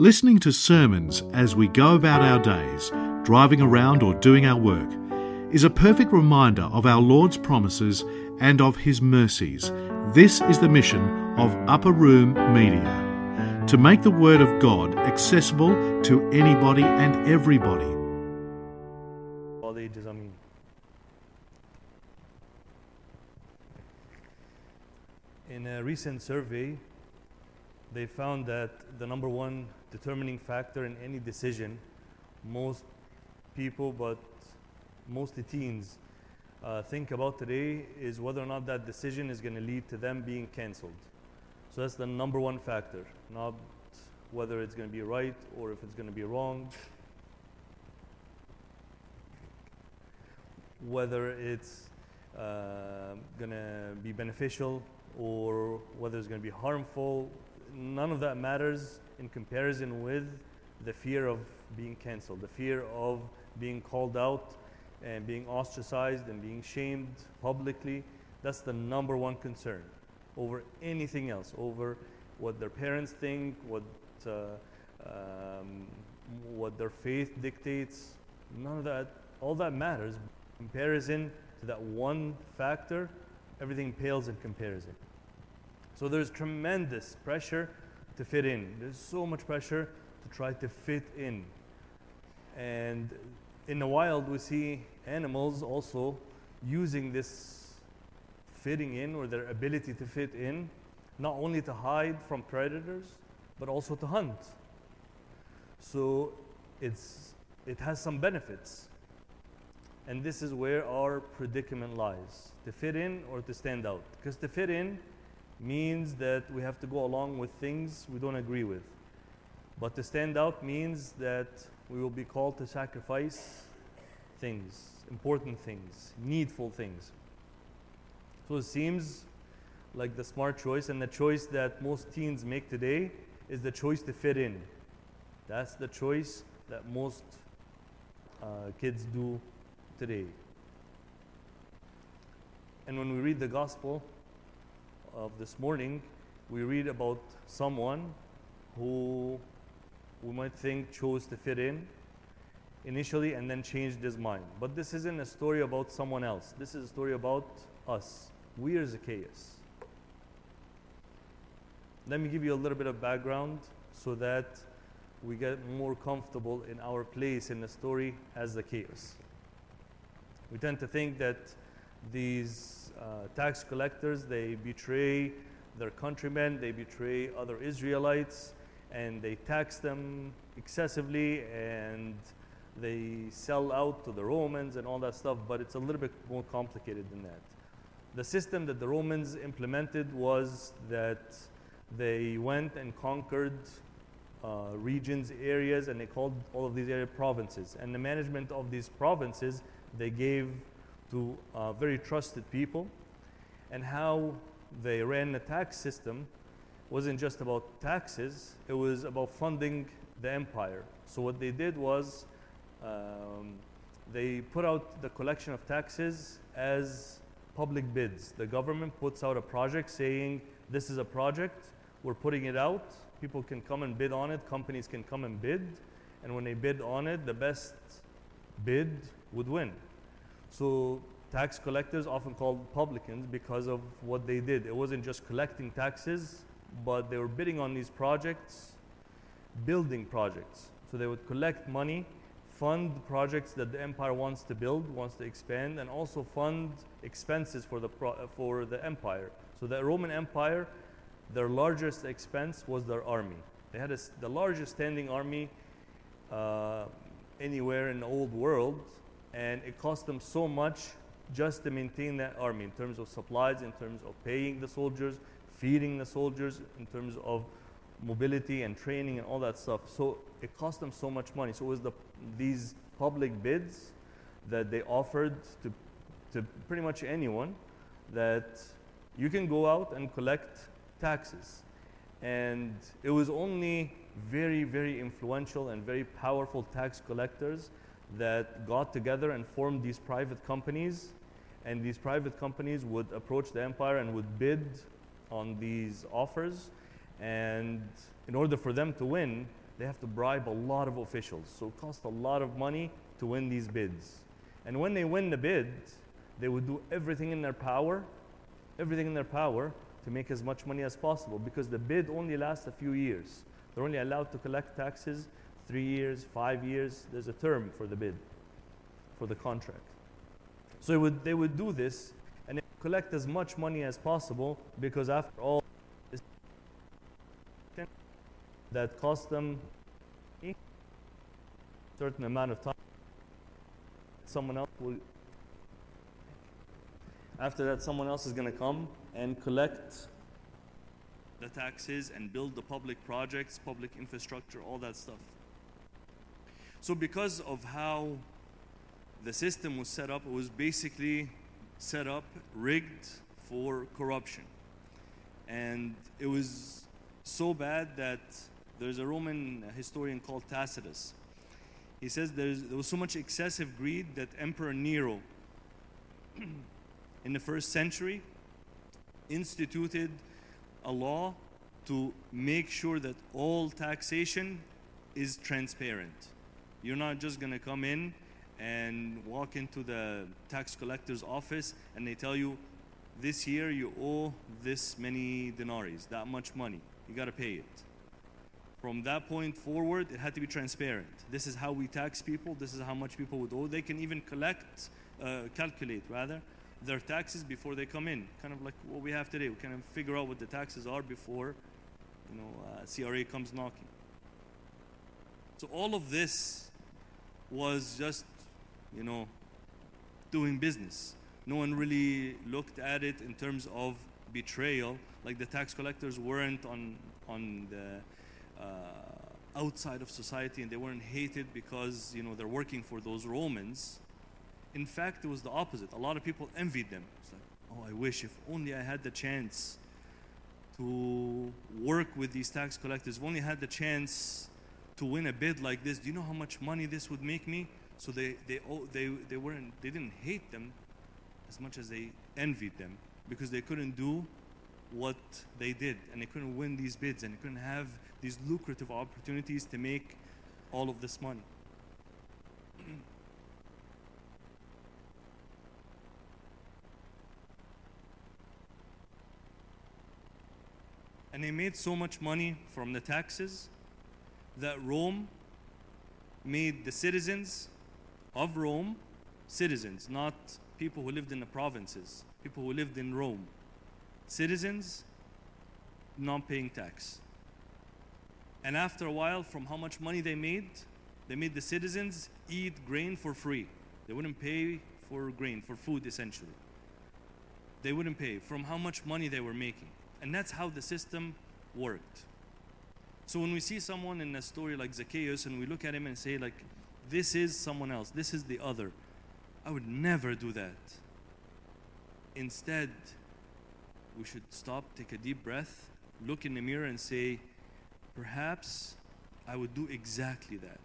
Listening to sermons as we go about our days, driving around or doing our work, is a perfect reminder of our Lord's promises and of His mercies. This is the mission of Upper Room Media to make the Word of God accessible to anybody and everybody. In a recent survey, they found that the number one determining factor in any decision, most people, but mostly teens, uh, think about today is whether or not that decision is going to lead to them being canceled. So that's the number one factor, not whether it's going to be right or if it's going to be wrong. whether it's uh, going to be beneficial or whether it's going to be harmful. None of that matters in comparison with the fear of being canceled, the fear of being called out and being ostracized and being shamed publicly. That's the number one concern over anything else, over what their parents think, what, uh, um, what their faith dictates. None of that, all that matters comparison to that one factor, everything pales in comparison. So there's tremendous pressure to fit in. There's so much pressure to try to fit in. And in the wild, we see animals also using this fitting in or their ability to fit in, not only to hide from predators, but also to hunt. So it's, it has some benefits. And this is where our predicament lies to fit in or to stand out. Because to fit in means that we have to go along with things we don't agree with. But to stand out means that we will be called to sacrifice things, important things, needful things. So it seems like the smart choice, and the choice that most teens make today is the choice to fit in. That's the choice that most uh, kids do today. And when we read the gospel of this morning, we read about someone who we might think chose to fit in initially and then changed his mind. But this isn't a story about someone else. This is a story about us. We are Zacchaeus. Let me give you a little bit of background so that we get more comfortable in our place in the story as Zacchaeus. We tend to think that these tax collectors, they betray their countrymen, they betray other Israelites, and they tax them excessively, and they sell out to the Romans and all that stuff, but it's a little bit more complicated than that. The system that the Romans implemented was that they went and conquered uh, regions, areas, and they called all of these areas provinces. And the management of these provinces they gave to uh, very trusted people. And how they ran the tax system wasn't just about taxes, it was about funding the empire. So, what they did was um, they put out the collection of taxes as public bids. The government puts out a project saying, This is a project, we're putting it out, people can come and bid on it, companies can come and bid, and when they bid on it, the best bid would win. So tax collectors often called publicans because of what they did. It wasn't just collecting taxes, but they were bidding on these projects, building projects. So they would collect money, fund projects that the empire wants to build, wants to expand, and also fund expenses for the, for the empire. So the Roman Empire, their largest expense was their army. They had a the largest standing army uh, anywhere in the old world, and it cost them so much just to maintain that army in terms of supplies, in terms of paying the soldiers, feeding the soldiers, in terms of mobility and training and all that stuff. So it cost them so much money. So it was the, these public bids that they offered to, to pretty much anyone that you can go out and collect taxes. And it was only very, very influential and very powerful tax collectors that got together and formed these private companies. And these private companies would approach the empire and would bid on these offers. And in order for them to win, they have to bribe a lot of officials. So it costs a lot of money to win these bids. And when they win the bid, they would do everything in their power, everything in their power to make as much money as possible because the bid only lasts a few years. They're only allowed to collect taxes three years, five years. There's a term for the bid, for the contract. So they would, they would do this and collect as much money as possible because after all, that cost them a certain amount of time. Someone else will after that, someone else is going to come and collect the taxes and build the public projects, public infrastructure, all that stuff. So, because of how the system was set up, it was basically set up, rigged for corruption. And it was so bad that there's a Roman historian called Tacitus. He says there was so much excessive greed that Emperor Nero in the first century instituted a law to make sure that all taxation is transparent. You're not just going to come in and walk into the tax collector's office and they tell you this year you owe this many denarii, that much money. You got to pay it. From that point forward, it had to be transparent. This is how we tax people. This is how much people would owe. They can even collect, uh, calculate rather, their taxes before they come in. Kind of like what we have today. We kind of figure out what the taxes are before, you know, uh, CRA comes knocking. So all of this was just, you know, doing business. No one really looked at it in terms of betrayal. Like the tax collectors weren't on on the uh, outside of society, and they weren't hated because you know they're working for those Romans in fact, it was the opposite. A lot of people envied them. It's like, oh, I wish if only I had the chance to work with these tax collectors, if only I had the chance to win a bid like this. Do you know how much money this would make me? So they, they, oh, they, they, weren't, they didn't hate them as much as they envied them because they couldn't do what they did and they couldn't win these bids and they couldn't have these lucrative opportunities to make all of this money. And they made so much money from the taxes that Rome made the citizens of Rome citizens, not people who lived in the provinces, people who lived in Rome. Citizens not paying tax. And after a while, from how much money they made, they made the citizens eat grain for free. They wouldn't pay for grain, for food essentially. They wouldn't pay from how much money they were making. And that's how the system worked. So when we see someone in a story like Zacchaeus and we look at him and say, like, this is someone else, this is the other, I would never do that. Instead, we should stop, take a deep breath, look in the mirror and say, perhaps I would do exactly that.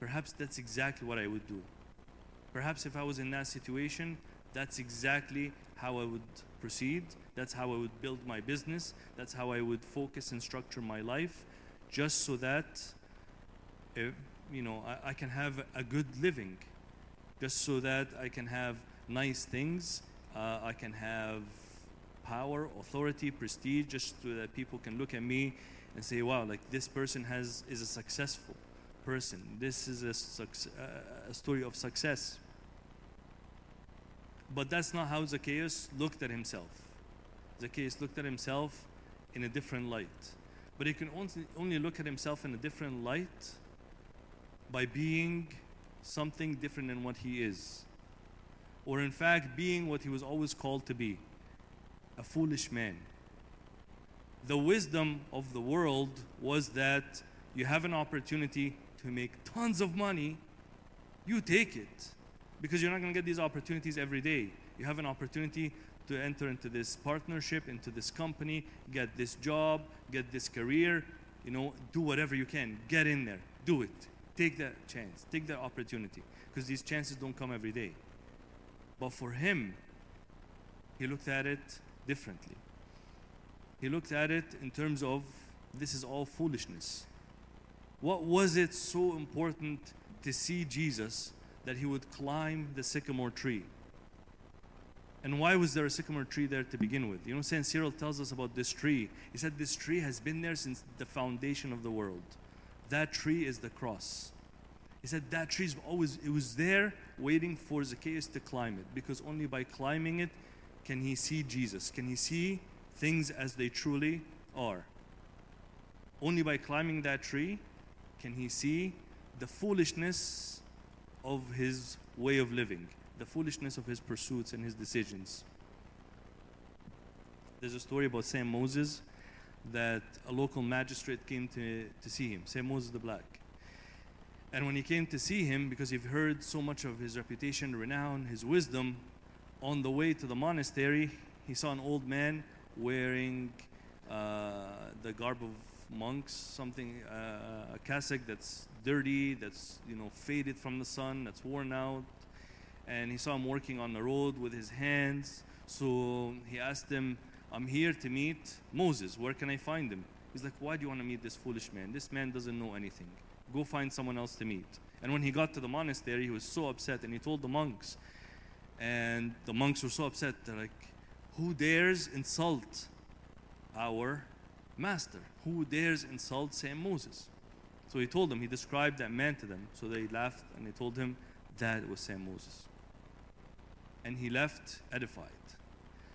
Perhaps that's exactly what I would do. Perhaps if I was in that situation, that's exactly how I would proceed. That's how I would build my business. That's how I would focus and structure my life, just so that, if, you know, I, I can have a good living, just so that I can have nice things. Uh, I can have power, authority, prestige, just so that people can look at me and say, "Wow, like this person has is a successful person. This is a, a story of success." But that's not how Zacchaeus looked at himself. Zacchaeus looked at himself in a different light. But he can only look at himself in a different light by being something different than what he is. Or, in fact, being what he was always called to be a foolish man. The wisdom of the world was that you have an opportunity to make tons of money, you take it because you're not going to get these opportunities every day. You have an opportunity to enter into this partnership, into this company, get this job, get this career, you know, do whatever you can. Get in there. Do it. Take that chance. Take that opportunity. Because these chances don't come every day. But for him, he looked at it differently. He looked at it in terms of this is all foolishness. What was it so important to see Jesus that he would climb the sycamore tree? And why was there a sycamore tree there to begin with? You know, what St. Cyril tells us about this tree. He said this tree has been there since the foundation of the world. That tree is the cross. He said that tree is always, it was there waiting for Zacchaeus to climb it because only by climbing it can he see Jesus, can he see things as they truly are. Only by climbing that tree can he see the foolishness of his way of living the foolishness of his pursuits and his decisions. There's a story about Saint Moses that a local magistrate came to, to see him, Saint Moses the Black. And when he came to see him, because he'd heard so much of his reputation, renown, his wisdom, on the way to the monastery, he saw an old man wearing uh, the garb of monks, something, uh, a cassock that's dirty, that's you know faded from the sun, that's worn out, and he saw him working on the road with his hands. So he asked him, I'm here to meet Moses. Where can I find him? He's like, Why do you want to meet this foolish man? This man doesn't know anything. Go find someone else to meet. And when he got to the monastery, he was so upset and he told the monks. And the monks were so upset. They're like, Who dares insult our master? Who dares insult Saint Moses? So he told them, he described that man to them. So they laughed and they told him that was Saint Moses and he left edified.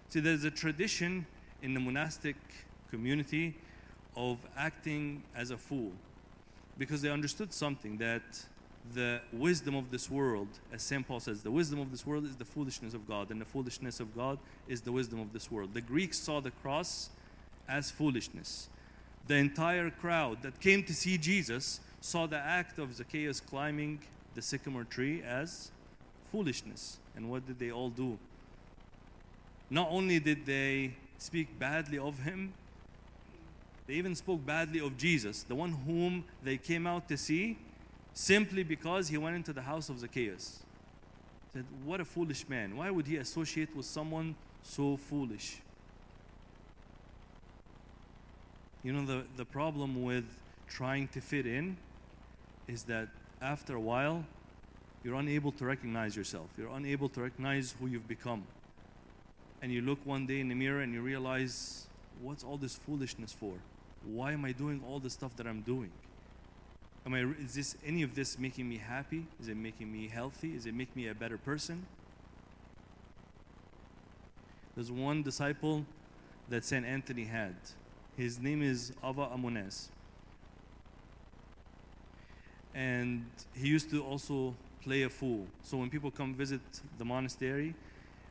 See, there's a tradition in the monastic community of acting as a fool because they understood something that the wisdom of this world, as St. Paul says, the wisdom of this world is the foolishness of God, and the foolishness of God is the wisdom of this world. The Greeks saw the cross as foolishness. The entire crowd that came to see Jesus saw the act of Zacchaeus climbing the sycamore tree as foolishness. And what did they all do? Not only did they speak badly of him, they even spoke badly of Jesus, the one whom they came out to see, simply because he went into the house of Zacchaeus. Said, What a foolish man. Why would he associate with someone so foolish? You know, the, the problem with trying to fit in is that after a while, you're unable to recognize yourself. You're unable to recognize who you've become. And you look one day in the mirror and you realize, what's all this foolishness for? Why am I doing all the stuff that I'm doing? Am I, is this any of this making me happy? Is it making me healthy? Is it making me a better person? There's one disciple that St. Anthony had. His name is Ava Ammonas. And he used to also play a fool. So when people come visit the monastery,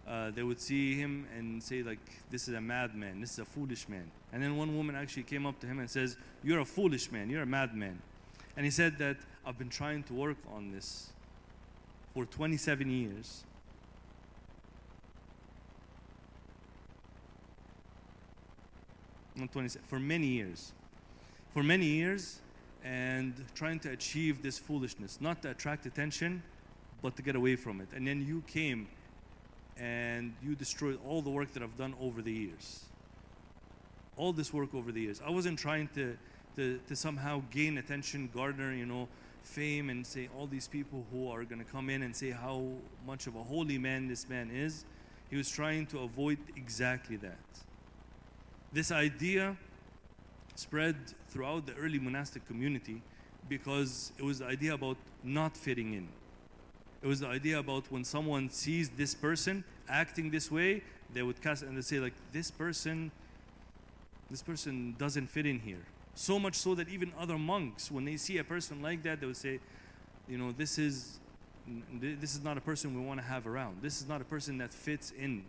uh, they would see him and say like, "This is a madman. This is a foolish man." And then one woman actually came up to him and says, "You're a foolish man. You're a madman." And he said that I've been trying to work on this for 27 years. Not 27, for many years. For many years, and trying to achieve this foolishness, not to attract attention, but to get away from it. And then you came and you destroyed all the work that I've done over the years. All this work over the years. I wasn't trying to, to, to somehow gain attention, garner, you know, fame, and say all these people who are going to come in and say how much of a holy man this man is. He was trying to avoid exactly that. This idea spread throughout the early monastic community because it was the idea about not fitting in. It was the idea about when someone sees this person acting this way, they would cast and they say like this person this person doesn't fit in here. So much so that even other monks when they see a person like that they would say, you know, this is this is not a person we want to have around. This is not a person that fits in.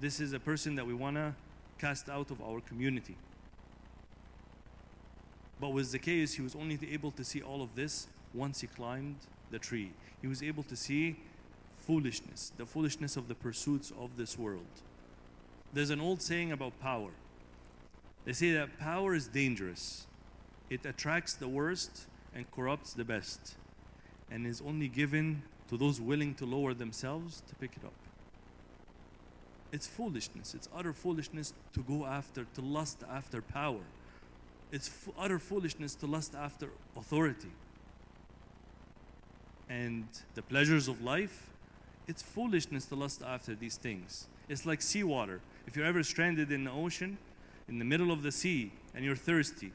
This is a person that we want to cast out of our community. But with Zacchaeus, he was only able to see all of this once he climbed the tree. He was able to see foolishness, the foolishness of the pursuits of this world. There's an old saying about power. They say that power is dangerous, it attracts the worst and corrupts the best, and is only given to those willing to lower themselves to pick it up. It's foolishness, it's utter foolishness to go after, to lust after power It's utter foolishness to lust after authority. And the pleasures of life, it's foolishness to lust after these things. It's like seawater. If you're ever stranded in the ocean, in the middle of the sea, and you're thirsty,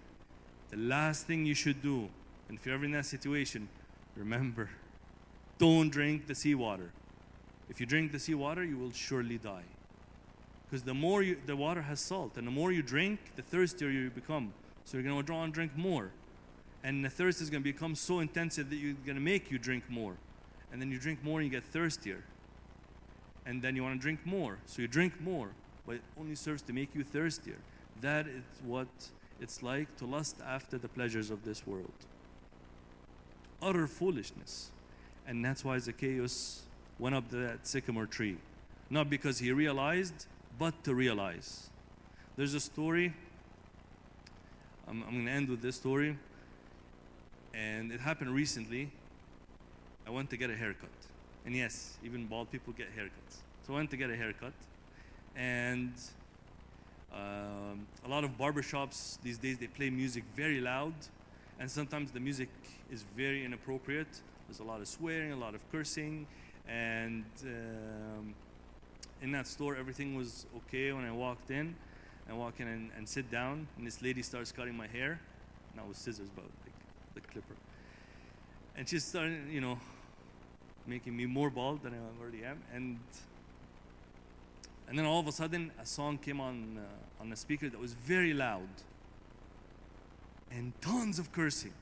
the last thing you should do, and if you're ever in that situation, remember don't drink the seawater. If you drink the seawater, you will surely die. Because the more you, the water has salt, and the more you drink, the thirstier you become. So you're going to draw and drink more. And the thirst is going to become so intense that you're going to make you drink more. And then you drink more and you get thirstier. And then you want to drink more. So you drink more, but it only serves to make you thirstier. That is what it's like to lust after the pleasures of this world. Utter foolishness. And that's why Zacchaeus went up that sycamore tree. Not because he realized, but to realize. There's a story. I'm, I'm going to end with this story. And it happened recently. I went to get a haircut. And yes, even bald people get haircuts. So I went to get a haircut. And um, a lot of barbershops these days, they play music very loud. And sometimes the music is very inappropriate. There's a lot of swearing, a lot of cursing. And um, in that store, everything was okay when I walked in. I walk in and, and sit down, and this lady starts cutting my hair. Not with scissors, but like the clipper. And she's starting, you know, making me more bald than I already am. And and then all of a sudden, a song came on uh, on the speaker that was very loud, and tons of cursing.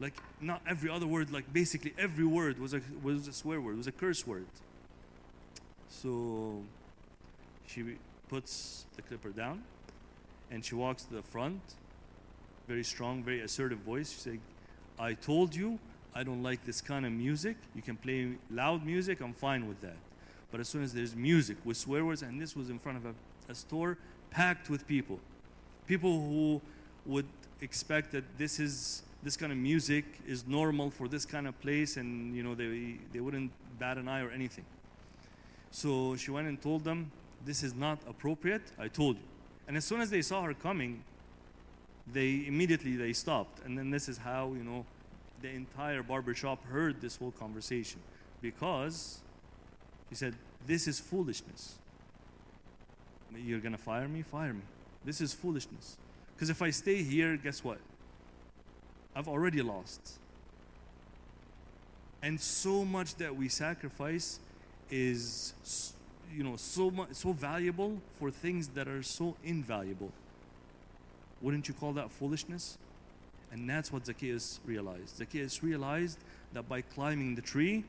Like not every other word, like basically every word was a was a swear word, was a curse word. So she puts the clipper down, and she walks to the front. Very strong, very assertive voice. She said, "I told you I don't like this kind of music. You can play loud music. I'm fine with that." But as soon as there's music with swear words, and this was in front of a, a store packed with people, people who would expect that this is this kind of music is normal for this kind of place, and you know they they wouldn't bat an eye or anything. So she went and told them, "This is not appropriate." I told you. And as soon as they saw her coming, they immediately they stopped. And then this is how you know the entire barber shop heard this whole conversation because he said, This is foolishness. You're to fire me? Fire me. This is foolishness. Because if I stay here, guess what? I've already lost. And so much that we sacrifice is you know so much so valuable for things that are so invaluable. Wouldn't you call that foolishness? And that's what Zacchaeus realized. Zacchaeus realized that by climbing the tree,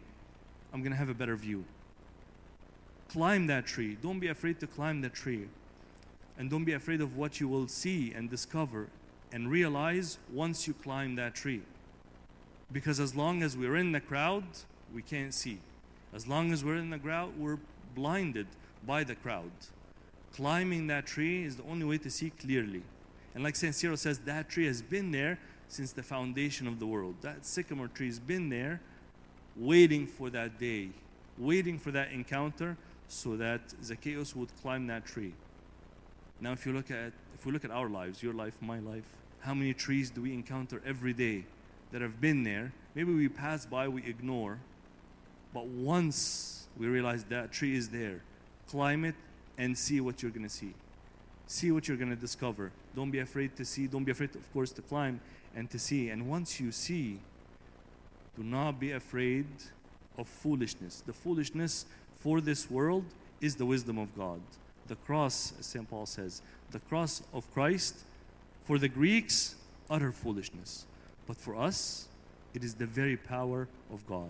I'm going to have a better view climb that tree. Don't be afraid to climb that tree. And don't be afraid of what you will see and discover and realize once you climb that tree. Because as long as we're in the crowd, we can't see. As long as we're in the crowd, we're blinded by the crowd. Climbing that tree is the only way to see clearly. And like St. Cyril says, that tree has been there since the foundation of the world. That sycamore tree has been there waiting for that day, waiting for that encounter so that Zacchaeus would climb that tree. Now, if you look at if we look at our lives, your life, my life, how many trees do we encounter every day that have been there? Maybe we pass by, we ignore, but once we realize that tree is there, climb it and see what you're going to see. See what you're going to discover. Don't be afraid to see. Don't be afraid, of course, to climb and to see. And once you see, do not be afraid of foolishness. The foolishness for this world is the wisdom of God. The cross, as St. Paul says, the cross of Christ, for the Greeks, utter foolishness. But for us, it is the very power of God.